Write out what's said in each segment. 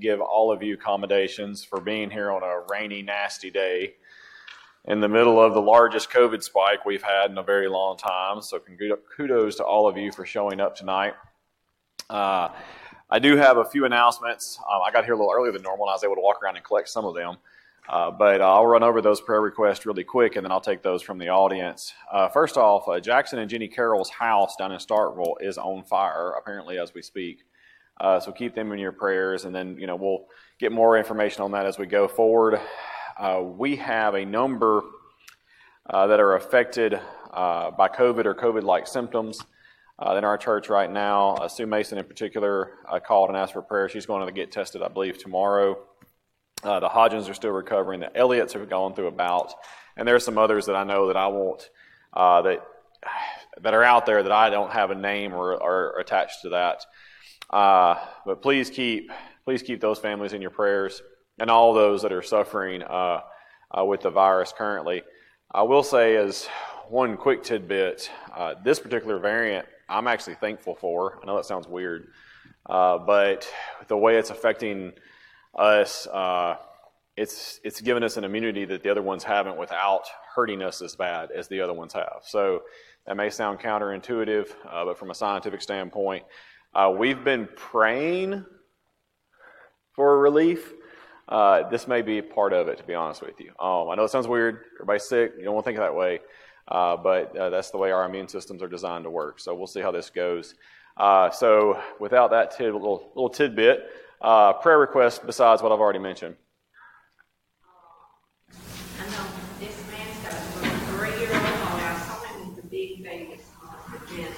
Give all of you accommodations for being here on a rainy, nasty day in the middle of the largest COVID spike we've had in a very long time. So, kudos to all of you for showing up tonight. Uh, I do have a few announcements. Um, I got here a little earlier than normal, and I was able to walk around and collect some of them. Uh, but I'll run over those prayer requests really quick, and then I'll take those from the audience. Uh, first off, uh, Jackson and Jenny Carroll's house down in Starkville is on fire, apparently, as we speak. Uh, so keep them in your prayers, and then you know we'll get more information on that as we go forward. Uh, we have a number uh, that are affected by COVID or COVID-like symptoms in our church right now. Sue Mason, in particular, called and asked for prayer. She's going to get tested, I believe, tomorrow. The Hodgins are still recovering. The Elliots have gone through a bout, and there are some others that I know that I won't that that are out there that I don't have a name or attached to that. Uh, but please keep please keep those families in your prayers and all those that are suffering uh, uh, with the virus currently. I will say, as one quick tidbit, uh, this particular variant, I'm actually thankful for. I know that sounds weird, uh, but the way it's affecting us, uh, it's it's given us an immunity that the other ones haven't without hurting us as bad as the other ones have. So that may sound counterintuitive, but from a scientific standpoint, uh, we've been praying for relief. Uh, this may be part of it, to be honest with you. Um, I know it sounds weird. Everybody's sick. You don't want to think that way. Uh, but uh, that's the way our immune systems are designed to work. So we'll see how this goes. Uh, so without that tid- little, little tidbit, uh, prayer requests besides what I've already mentioned. I know this man's got a little three-year-old boy. I saw him with the big babies on the gym,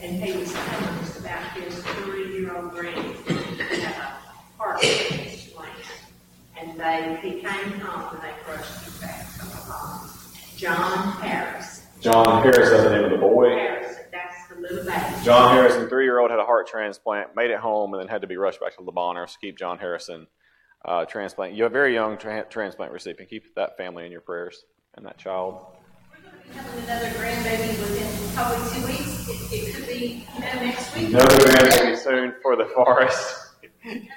and he was telling us about his three-year-old grandson that had a heart transplant. And they, he came home and they crushed his back. Um, John Harris. John Harris, that's the name of the boy. Harris, that's the little baby. John Harrison, three year old, had a heart transplant, made it home, and then had to be rushed back to Le Bonheur. to keep John Harrison uh, transplant. You have a very young tra- transplant recipient. Keep that family in your prayers and that child. We're going to be Having another grandbaby within probably two weeks. It, it could be, you know, next week. Another grandbaby soon for the forest.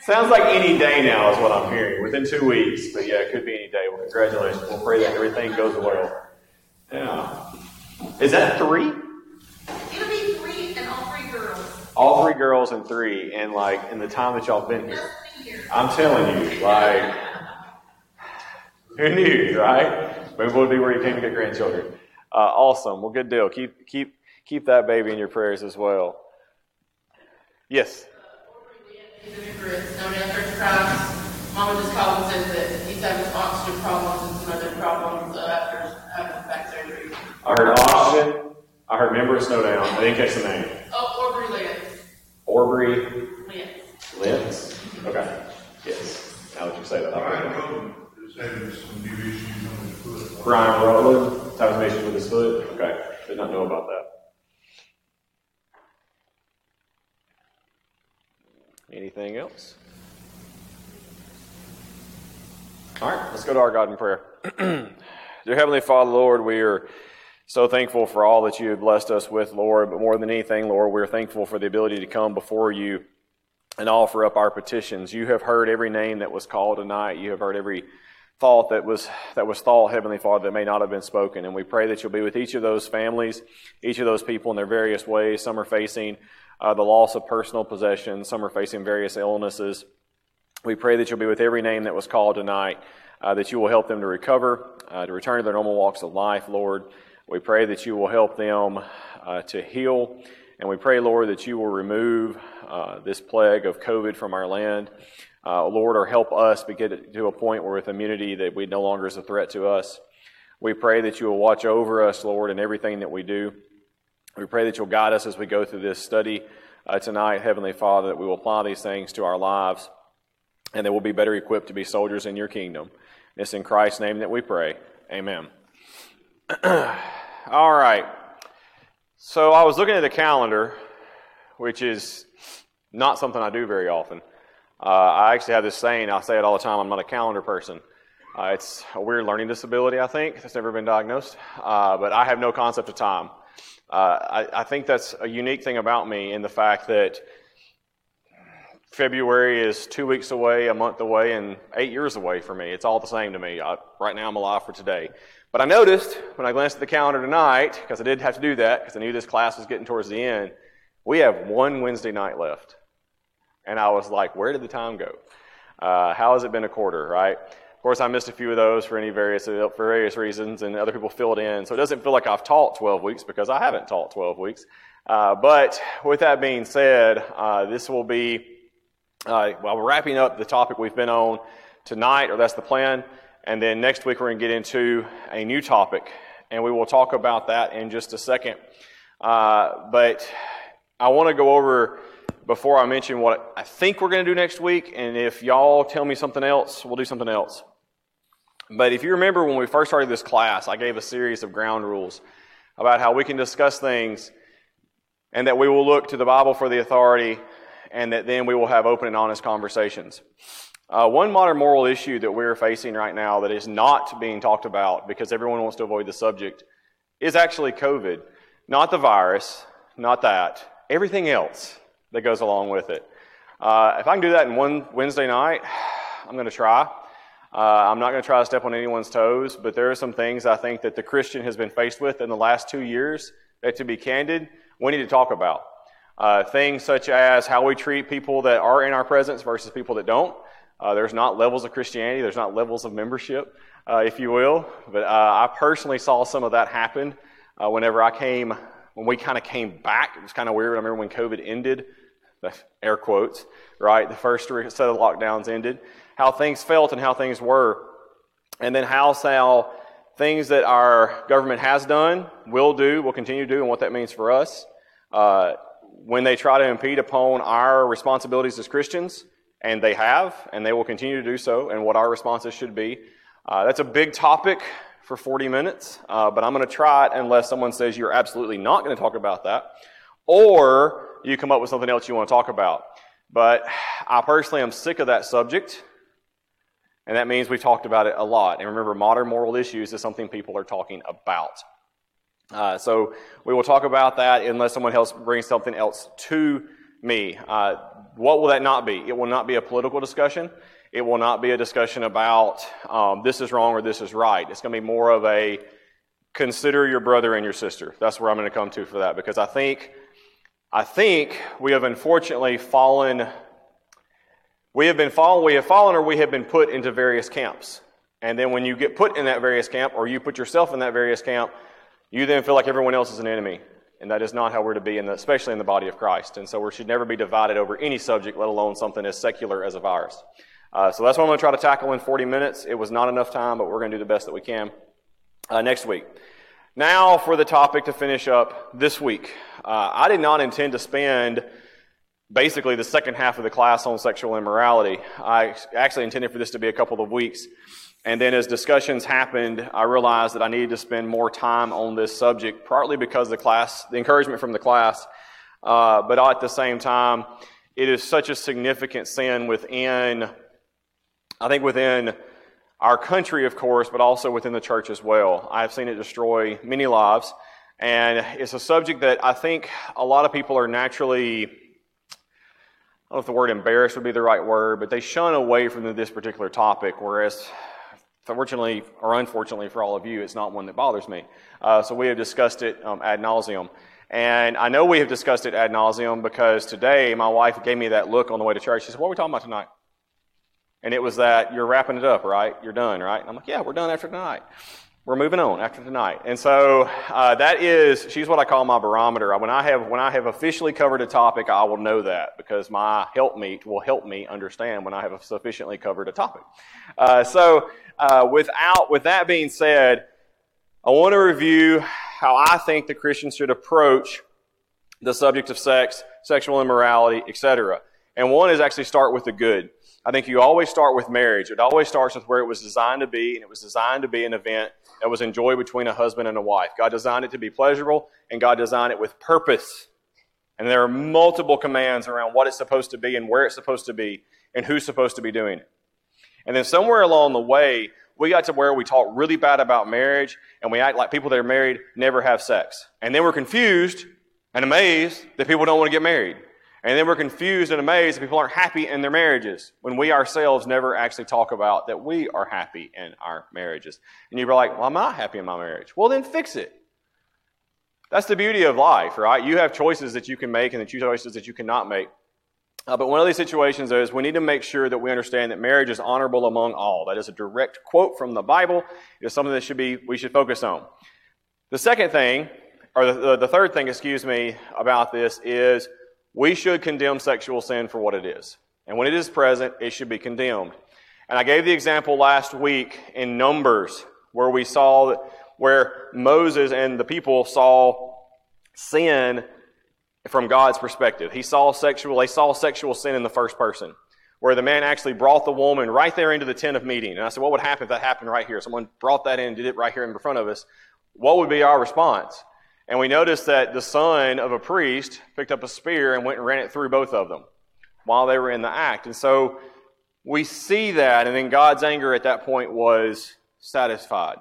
Sounds like any day now is what I'm hearing. Within two weeks, but yeah, it could be any day. Well, congratulations. We'll pray that everything goes well. Yeah. Is that three? It'll be three and all three girls. All three girls and three, and like in the time that y'all been here. Just be here. I'm telling you, like, who knew, right? Maybe we'll be where you came to get grandchildren. Uh, awesome. Well, good deal. Keep keep keep that baby in your prayers as well. Yes. He's in for his snow down crimes. Mama just called and said that he's having oxygen problems and some other problems uh, after having back surgery. I heard oxygen. I heard member of Snowdown. I didn't catch the name. Oh, Aubrey Lance. Aubrey Lance. Lentz. Okay. Yes. Now that you say that, Brian remember. Rowland is having some new issues on his foot. Brian Rowland, having issues with his foot. Okay. Did not know about that. Anything else? All right, let's go to our God in prayer. Dear Heavenly Father, Lord, we are so thankful for all that you have blessed us with, Lord. But more than anything, Lord, we're thankful for the ability to come before you and offer up our petitions. You have heard every name that was called tonight. You have heard every thought that was that was thought, Heavenly Father, that may not have been spoken. And we pray that you'll be with each of those families, each of those people in their various ways. Some are facing uh, the loss of personal possessions. Some are facing various illnesses. We pray that you'll be with every name that was called tonight, uh, that you will help them to recover, uh, to return to their normal walks of life, Lord. We pray that you will help them uh, to heal. And we pray, Lord, that you will remove uh, this plague of COVID from our land. Uh, Lord, or help us to get to a point where with immunity that we no longer is a threat to us. We pray that you will watch over us, Lord, in everything that we do. We pray that you'll guide us as we go through this study uh, tonight, Heavenly Father, that we will apply these things to our lives and that we'll be better equipped to be soldiers in your kingdom. It's in Christ's name that we pray. Amen. All right. So I was looking at the calendar, which is not something I do very often. Uh, I actually have this saying, I say it all the time, I'm not a calendar person. Uh, it's a weird learning disability, I think, that's never been diagnosed. Uh, but I have no concept of time. Uh, I, I think that's a unique thing about me in the fact that February is two weeks away, a month away, and eight years away for me. It's all the same to me. I, right now, I'm alive for today. But I noticed when I glanced at the calendar tonight, because I did have to do that, because I knew this class was getting towards the end, we have one Wednesday night left. And I was like, where did the time go? Uh, how has it been a quarter, right? Of course, I missed a few of those for any various for various reasons, and other people filled in. So it doesn't feel like I've taught 12 weeks because I haven't taught 12 weeks. Uh, but with that being said, uh, this will be uh, well, we're wrapping up the topic we've been on tonight, or that's the plan. And then next week we're going to get into a new topic, and we will talk about that in just a second. Uh, but I want to go over before I mention what I think we're going to do next week, and if y'all tell me something else, we'll do something else. But if you remember when we first started this class, I gave a series of ground rules about how we can discuss things and that we will look to the Bible for the authority and that then we will have open and honest conversations. Uh, one modern moral issue that we're facing right now that is not being talked about because everyone wants to avoid the subject is actually COVID. Not the virus, not that, everything else that goes along with it. Uh, if I can do that in one Wednesday night, I'm going to try. Uh, I'm not going to try to step on anyone's toes, but there are some things I think that the Christian has been faced with in the last two years that, to be candid, we need to talk about. Uh, things such as how we treat people that are in our presence versus people that don't. Uh, there's not levels of Christianity, there's not levels of membership, uh, if you will. But uh, I personally saw some of that happen uh, whenever I came, when we kind of came back. It was kind of weird. I remember when COVID ended, air quotes, right? The first set of lockdowns ended, how things felt and how things were. And then how, how things that our government has done, will do, will continue to do, and what that means for us. Uh, when they try to impede upon our responsibilities as Christians, and they have, and they will continue to do so, and what our responses should be. Uh, that's a big topic for 40 minutes, uh, but I'm going to try it unless someone says you're absolutely not going to talk about that, or you come up with something else you want to talk about. But I personally am sick of that subject. And that means we've talked about it a lot. And remember, modern moral issues is something people are talking about. Uh, so we will talk about that unless someone else brings something else to me. Uh, what will that not be? It will not be a political discussion. It will not be a discussion about um, this is wrong or this is right. It's going to be more of a consider your brother and your sister. That's where I'm going to come to for that because I think, I think we have unfortunately fallen. We have been fallen. We have fallen, or we have been put into various camps. And then when you get put in that various camp, or you put yourself in that various camp, you then feel like everyone else is an enemy. And that is not how we're to be, in the, especially in the body of Christ. And so we should never be divided over any subject, let alone something as secular as a virus. Uh, so that's what I'm going to try to tackle in 40 minutes. It was not enough time, but we're going to do the best that we can uh, next week. Now for the topic to finish up this week. Uh, I did not intend to spend basically the second half of the class on sexual immorality. I actually intended for this to be a couple of weeks. And then as discussions happened, I realized that I needed to spend more time on this subject, partly because the class, the encouragement from the class, uh, but at the same time, it is such a significant sin within, I think within our country, of course, but also within the church as well. I've seen it destroy many lives. And it's a subject that I think a lot of people are naturally, I don't know if the word embarrassed would be the right word, but they shun away from this particular topic, whereas fortunately or unfortunately for all of you, it's not one that bothers me. Uh, so we have discussed it um, ad nauseum. And I know we have discussed it ad nauseum because today my wife gave me that look on the way to church. She said, What are we talking about tonight? And it was that you're wrapping it up, right? You're done, right? And I'm like, Yeah, we're done after tonight. We're moving on after tonight. And so uh, that is, she's what I call my barometer. When I have when I have officially covered a topic, I will know that because my helpmeet will help me understand when I have sufficiently covered a topic. Uh, so uh, without, with that being said, I want to review how I think the Christian should approach the subject of sex, sexual immorality, etc. And one is actually start with the good. I think you always start with marriage. It always starts with where it was designed to be, and it was designed to be an event that was enjoyed between a husband and a wife. God designed it to be pleasurable, and God designed it with purpose. And there are multiple commands around what it's supposed to be and where it's supposed to be and who's supposed to be doing it. And then somewhere along the way, we got to where we talk really bad about marriage and we act like people that are married never have sex. And then we're confused and amazed that people don't want to get married. And then we're confused and amazed that people aren't happy in their marriages when we ourselves never actually talk about that we are happy in our marriages. And you're like, well, I'm not happy in my marriage. Well, then fix it. That's the beauty of life, right? You have choices that you can make and the choices that you cannot make. Uh, but one of these situations is we need to make sure that we understand that marriage is honorable among all. That is a direct quote from the Bible. It is something that should be we should focus on. The second thing, or the, the, the third thing, excuse me, about this is we should condemn sexual sin for what it is. And when it is present, it should be condemned. And I gave the example last week in Numbers where we saw where Moses and the people saw sin from God's perspective. He saw sexual, they saw sexual sin in the first person, where the man actually brought the woman right there into the tent of meeting. And I said, what would happen if that happened right here? Someone brought that in, and did it right here in front of us. What would be our response? And we noticed that the son of a priest picked up a spear and went and ran it through both of them while they were in the act. And so we see that, and then God's anger at that point was satisfied.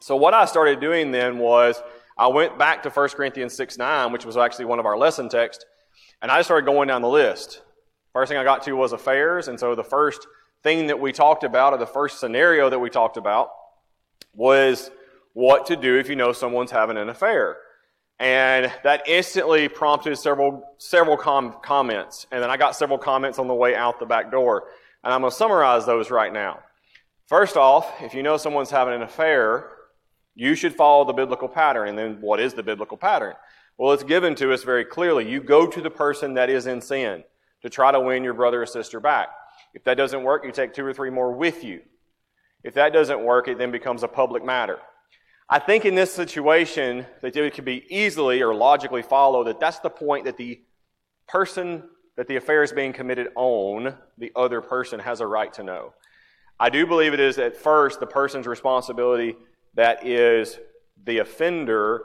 So what I started doing then was I went back to 1 Corinthians 6 9, which was actually one of our lesson texts, and I started going down the list. First thing I got to was affairs, and so the first thing that we talked about, or the first scenario that we talked about, was what to do if you know someone's having an affair. And that instantly prompted several, several com- comments. And then I got several comments on the way out the back door. And I'm going to summarize those right now. First off, if you know someone's having an affair, you should follow the biblical pattern. And then what is the biblical pattern? Well, it's given to us very clearly. You go to the person that is in sin to try to win your brother or sister back. If that doesn't work, you take two or three more with you. If that doesn't work, it then becomes a public matter. I think in this situation that it could be easily or logically followed that that's the point that the person that the affair is being committed on, the other person has a right to know. I do believe it is at first the person's responsibility that is the offender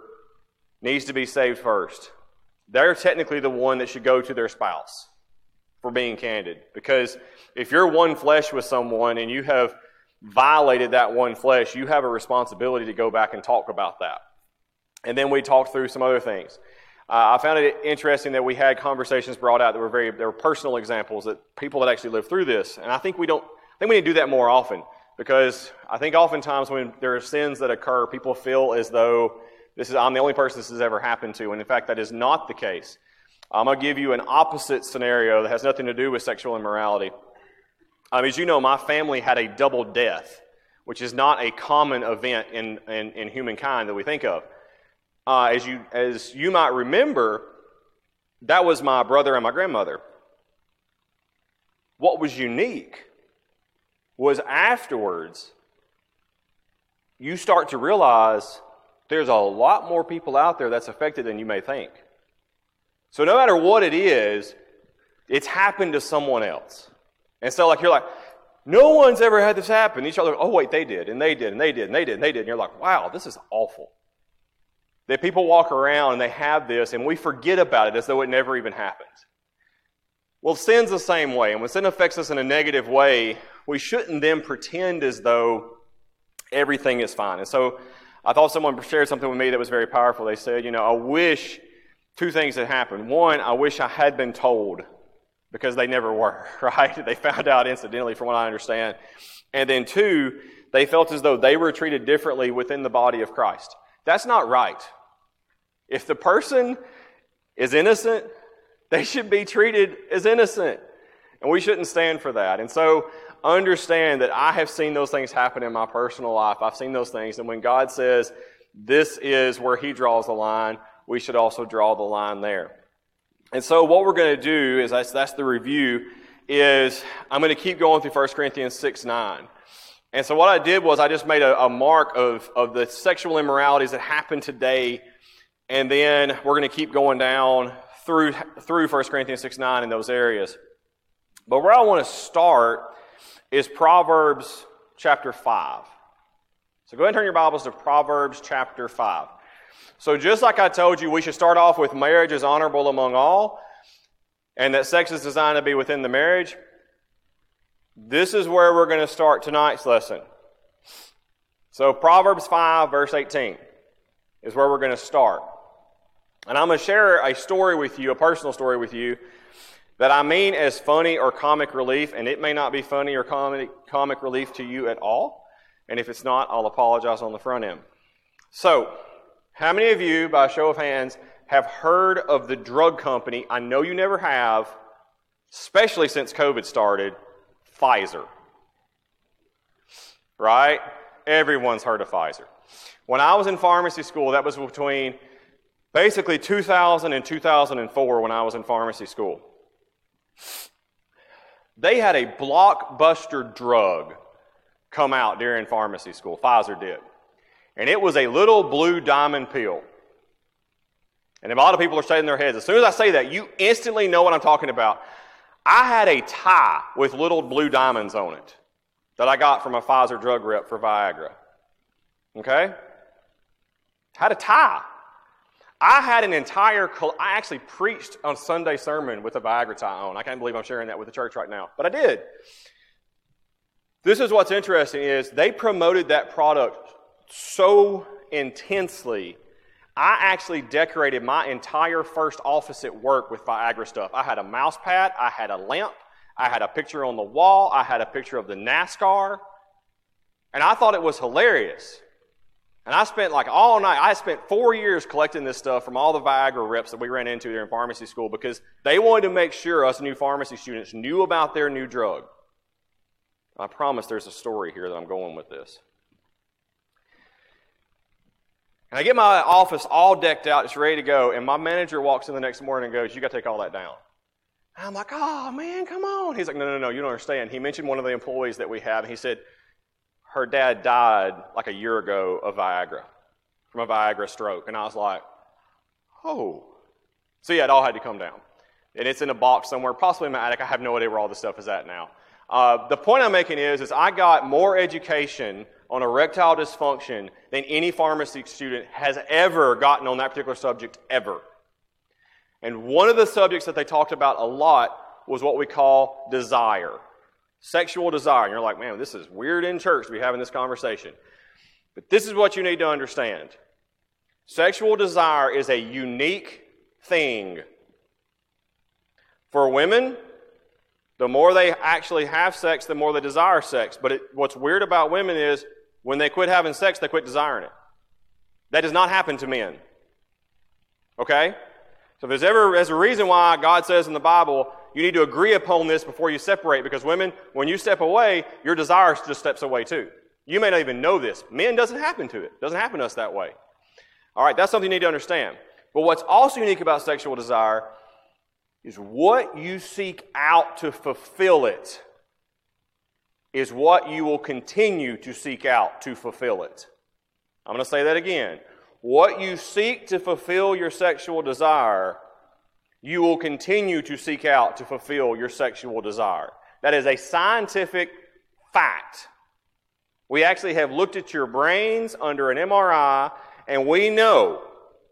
needs to be saved first. They're technically the one that should go to their spouse for being candid. Because if you're one flesh with someone and you have violated that one flesh, you have a responsibility to go back and talk about that. And then we talked through some other things. Uh, I found it interesting that we had conversations brought out that were very, there were personal examples that people that actually lived through this. And I think we don't, I think we need to do that more often because I think oftentimes when there are sins that occur, people feel as though this is, I'm the only person this has ever happened to. And in fact, that is not the case. I'm going to give you an opposite scenario that has nothing to do with sexual immorality. Um, as you know, my family had a double death, which is not a common event in, in, in humankind that we think of. Uh, as, you, as you might remember, that was my brother and my grandmother. What was unique was afterwards, you start to realize there's a lot more people out there that's affected than you may think. So no matter what it is, it's happened to someone else. And so like you're like, no one's ever had this happen. Each other, oh wait, they did, and they did, and they did, and they did, and they did. And you're like, wow, this is awful. That people walk around and they have this, and we forget about it as though it never even happened. Well, sin's the same way. And when sin affects us in a negative way, we shouldn't then pretend as though everything is fine. And so I thought someone shared something with me that was very powerful. They said, you know, I wish two things had happened. One, I wish I had been told because they never were, right? They found out incidentally, from what I understand. And then two, they felt as though they were treated differently within the body of Christ. That's not right. If the person is innocent, they should be treated as innocent. And we shouldn't stand for that. And so understand that I have seen those things happen in my personal life. I've seen those things. And when God says this is where He draws the line, we should also draw the line there. And so what we're going to do is that's, the review is I'm going to keep going through 1 Corinthians 6 9. And so what I did was I just made a, a mark of, of the sexual immoralities that happen today. And then we're going to keep going down through, through 1 Corinthians 6 9 in those areas. But where I want to start is Proverbs chapter 5. So go ahead and turn your Bibles to Proverbs chapter 5. So just like I told you, we should start off with marriage is honorable among all, and that sex is designed to be within the marriage. This is where we're going to start tonight's lesson. So, Proverbs 5, verse 18 is where we're going to start. And I'm going to share a story with you, a personal story with you, that I mean as funny or comic relief, and it may not be funny or comic, comic relief to you at all. And if it's not, I'll apologize on the front end. So, how many of you, by show of hands, have heard of the drug company? I know you never have, especially since COVID started, Pfizer. Right? Everyone's heard of Pfizer. When I was in pharmacy school, that was between basically 2000 and 2004 when I was in pharmacy school. They had a blockbuster drug come out during pharmacy school. Pfizer did. And it was a little blue diamond pill. And a lot of people are shaking their heads. As soon as I say that, you instantly know what I'm talking about. I had a tie with little blue diamonds on it that I got from a Pfizer drug rep for Viagra. Okay? Had a tie. I had an entire, I actually preached on Sunday sermon with a Viagra tie on. I can't believe I'm sharing that with the church right now, but I did. This is what's interesting is they promoted that product so intensely I actually decorated my entire first office at work with Viagra stuff. I had a mouse pad, I had a lamp, I had a picture on the wall, I had a picture of the NASCAR, and I thought it was hilarious. And I spent like all night, I spent four years collecting this stuff from all the Viagra reps that we ran into there in pharmacy school because they wanted to make sure us new pharmacy students knew about their new drug. I promise there's a story here that I'm going with this. And I get my office all decked out, it's ready to go, and my manager walks in the next morning and goes, You got to take all that down. And I'm like, Oh, man, come on. He's like, No, no, no, you don't understand. He mentioned one of the employees that we have, and he said, Her dad died like a year ago of Viagra, from a Viagra stroke. And I was like, Oh. So, yeah, it all had to come down. And it's in a box somewhere, possibly in my attic. I have no idea where all this stuff is at now. Uh, the point I'm making is, is I got more education on erectile dysfunction than any pharmacy student has ever gotten on that particular subject ever. And one of the subjects that they talked about a lot was what we call desire. Sexual desire. And you're like, man, this is weird in church to be having this conversation. But this is what you need to understand. Sexual desire is a unique thing. For women, the more they actually have sex, the more they desire sex. But it, what's weird about women is when they quit having sex, they quit desiring it. That does not happen to men. Okay? So if there's ever there's a reason why God says in the Bible, you need to agree upon this before you separate, because women, when you step away, your desire just steps away too. You may not even know this. Men doesn't happen to it. Doesn't happen to us that way. All right, that's something you need to understand. But what's also unique about sexual desire is what you seek out to fulfill it is what you will continue to seek out to fulfill it. I'm going to say that again. What you seek to fulfill your sexual desire, you will continue to seek out to fulfill your sexual desire. That is a scientific fact. We actually have looked at your brains under an MRI, and we know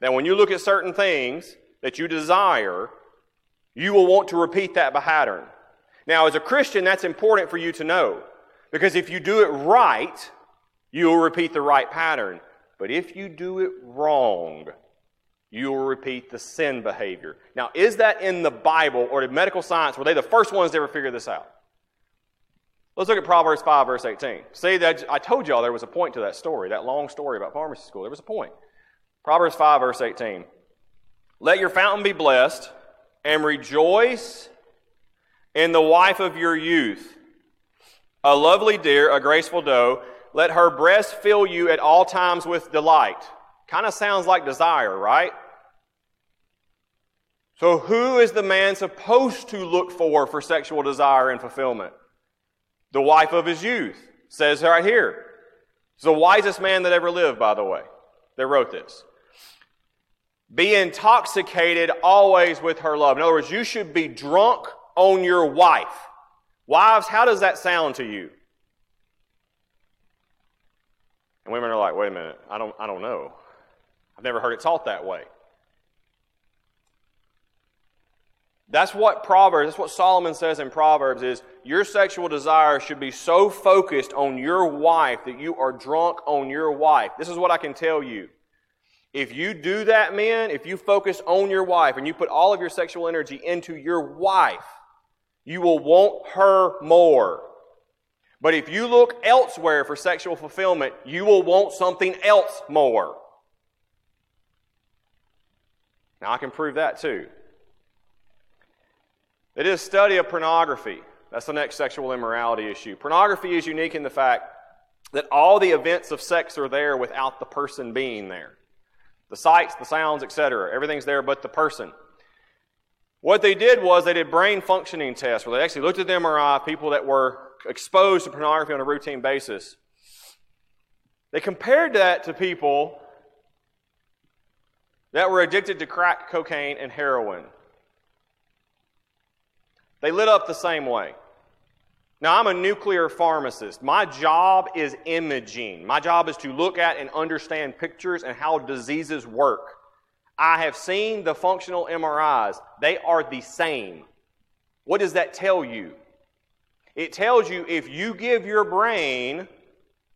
that when you look at certain things that you desire, you will want to repeat that pattern. Now, as a Christian, that's important for you to know. Because if you do it right, you will repeat the right pattern. But if you do it wrong, you will repeat the sin behavior. Now, is that in the Bible or did medical science, were they the first ones to ever figure this out? Let's look at Proverbs 5, verse 18. See, that I told y'all there was a point to that story, that long story about pharmacy school. There was a point. Proverbs 5, verse 18. Let your fountain be blessed, and rejoice in the wife of your youth. A lovely deer, a graceful doe, let her breast fill you at all times with delight. Kind of sounds like desire, right? So, who is the man supposed to look for for sexual desire and fulfillment? The wife of his youth. Says right here. He's the wisest man that ever lived, by the way, that wrote this. Be intoxicated always with her love. In other words, you should be drunk on your wife. Wives, how does that sound to you? And women are like, wait a minute, I don't, I don't know. I've never heard it taught that way. That's what Proverbs, that's what Solomon says in Proverbs is your sexual desire should be so focused on your wife that you are drunk on your wife. This is what I can tell you. If you do that, men, if you focus on your wife and you put all of your sexual energy into your wife, you will want her more. But if you look elsewhere for sexual fulfillment, you will want something else more. Now, I can prove that too. It is a study of pornography. That's the next sexual immorality issue. Pornography is unique in the fact that all the events of sex are there without the person being there. The sights, the sounds, etc. Everything's there but the person. What they did was they did brain functioning tests where they actually looked at the MRI people that were exposed to pornography on a routine basis. They compared that to people that were addicted to crack cocaine and heroin. They lit up the same way. Now, I'm a nuclear pharmacist. My job is imaging. My job is to look at and understand pictures and how diseases work. I have seen the functional MRIs. They are the same. What does that tell you? It tells you if you give your brain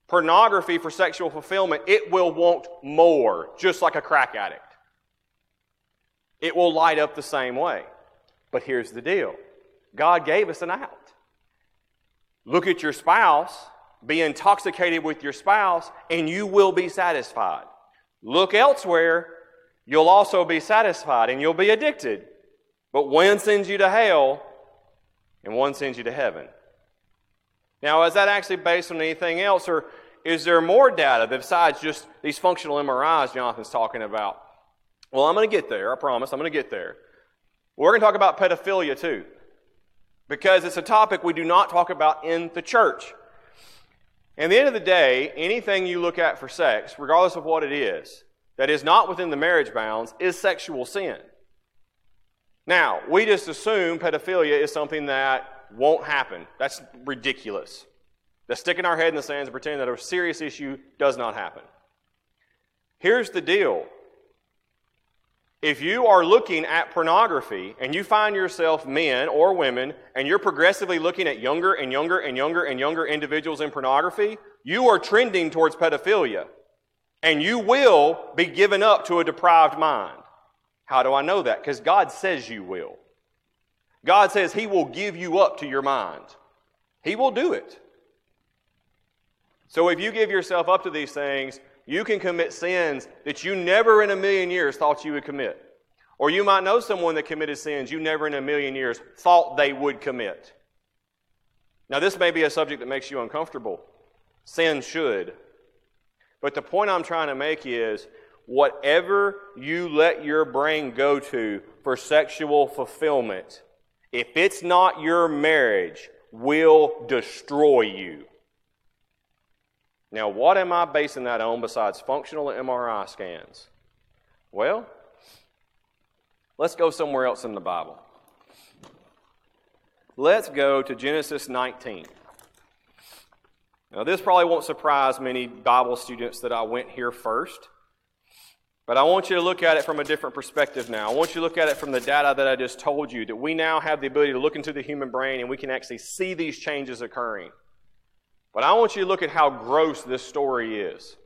pornography for sexual fulfillment, it will want more, just like a crack addict. It will light up the same way. But here's the deal God gave us an out. Look at your spouse, be intoxicated with your spouse, and you will be satisfied. Look elsewhere, you'll also be satisfied and you'll be addicted. But one sends you to hell and one sends you to heaven. Now, is that actually based on anything else, or is there more data besides just these functional MRIs Jonathan's talking about? Well, I'm going to get there, I promise. I'm going to get there. We're going to talk about pedophilia too because it's a topic we do not talk about in the church. At the end of the day, anything you look at for sex, regardless of what it is, that is not within the marriage bounds, is sexual sin. Now, we just assume pedophilia is something that won't happen. That's ridiculous. That sticking our head in the sands and pretending that a serious issue does not happen. Here's the deal If you are looking at pornography and you find yourself men or women and you're progressively looking at younger and younger and younger and younger individuals in pornography, you are trending towards pedophilia. And you will be given up to a deprived mind. How do I know that? Because God says you will. God says He will give you up to your mind. He will do it. So if you give yourself up to these things, you can commit sins that you never in a million years thought you would commit. Or you might know someone that committed sins you never in a million years thought they would commit. Now, this may be a subject that makes you uncomfortable. Sin should. But the point I'm trying to make is whatever you let your brain go to for sexual fulfillment, if it's not your marriage, will destroy you. Now, what am I basing that on besides functional MRI scans? Well, let's go somewhere else in the Bible. Let's go to Genesis 19. Now, this probably won't surprise many Bible students that I went here first, but I want you to look at it from a different perspective now. I want you to look at it from the data that I just told you, that we now have the ability to look into the human brain and we can actually see these changes occurring. But I want you to look at how gross this story is.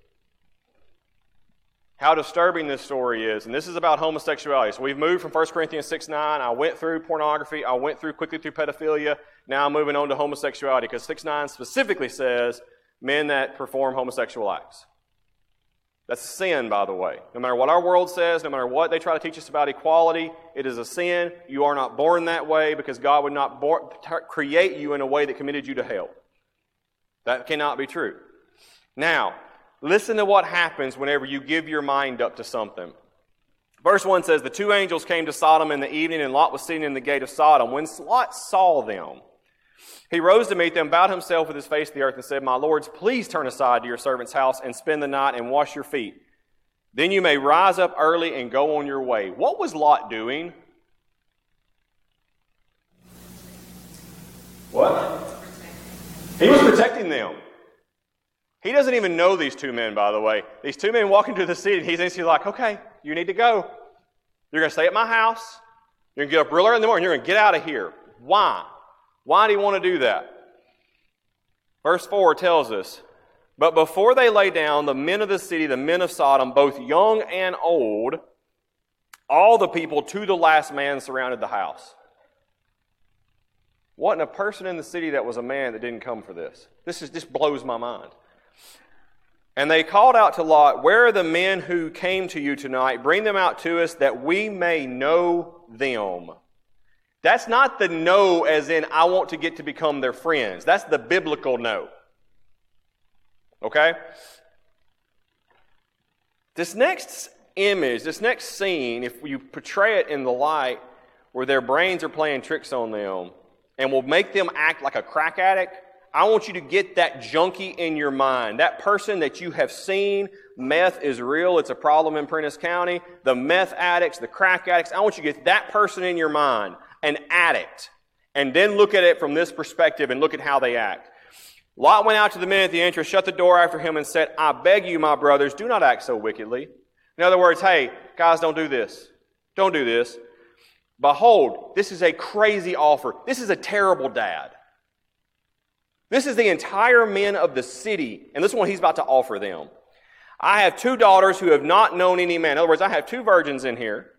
How disturbing this story is. And this is about homosexuality. So we've moved from 1 Corinthians 6 9. I went through pornography. I went through quickly through pedophilia. Now moving on to homosexuality because 6 9 specifically says men that perform homosexual acts. That's a sin, by the way. No matter what our world says, no matter what they try to teach us about equality, it is a sin. You are not born that way because God would not create you in a way that committed you to hell. That cannot be true. Now, listen to what happens whenever you give your mind up to something. Verse 1 says, The two angels came to Sodom in the evening, and Lot was sitting in the gate of Sodom. When Lot saw them, he rose to meet them, bowed himself with his face to the earth, and said, My lords, please turn aside to your servant's house and spend the night and wash your feet. Then you may rise up early and go on your way. What was Lot doing? What? He was protecting them. He doesn't even know these two men, by the way. These two men walk into the city, and he's instantly like, okay, you need to go. You're going to stay at my house. You're going to get up real early in the morning. You're going to get out of here. Why? Why do you want to do that? Verse 4 tells us, But before they lay down, the men of the city, the men of Sodom, both young and old, all the people to the last man surrounded the house. Wasn't a person in the city that was a man that didn't come for this. This is, just blows my mind. And they called out to Lot, Where are the men who came to you tonight? Bring them out to us that we may know them. That's not the know as in, I want to get to become their friends. That's the biblical know. Okay? This next image, this next scene, if you portray it in the light where their brains are playing tricks on them, and will make them act like a crack addict, I want you to get that junkie in your mind. That person that you have seen, meth is real, it's a problem in Prentiss County. The meth addicts, the crack addicts, I want you to get that person in your mind, an addict, and then look at it from this perspective and look at how they act. Lot went out to the men at the entrance, shut the door after him, and said, I beg you, my brothers, do not act so wickedly. In other words, hey, guys, don't do this. Don't do this. Behold, this is a crazy offer. This is a terrible dad. This is the entire men of the city, and this is what he's about to offer them. I have two daughters who have not known any man. In other words, I have two virgins in here.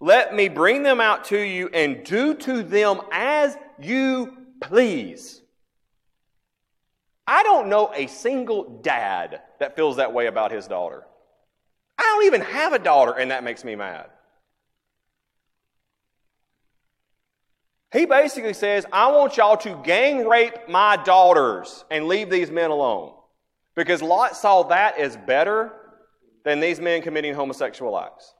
Let me bring them out to you and do to them as you please. I don't know a single dad that feels that way about his daughter. I don't even have a daughter, and that makes me mad. He basically says, I want y'all to gang rape my daughters and leave these men alone. Because Lot saw that as better than these men committing homosexual acts.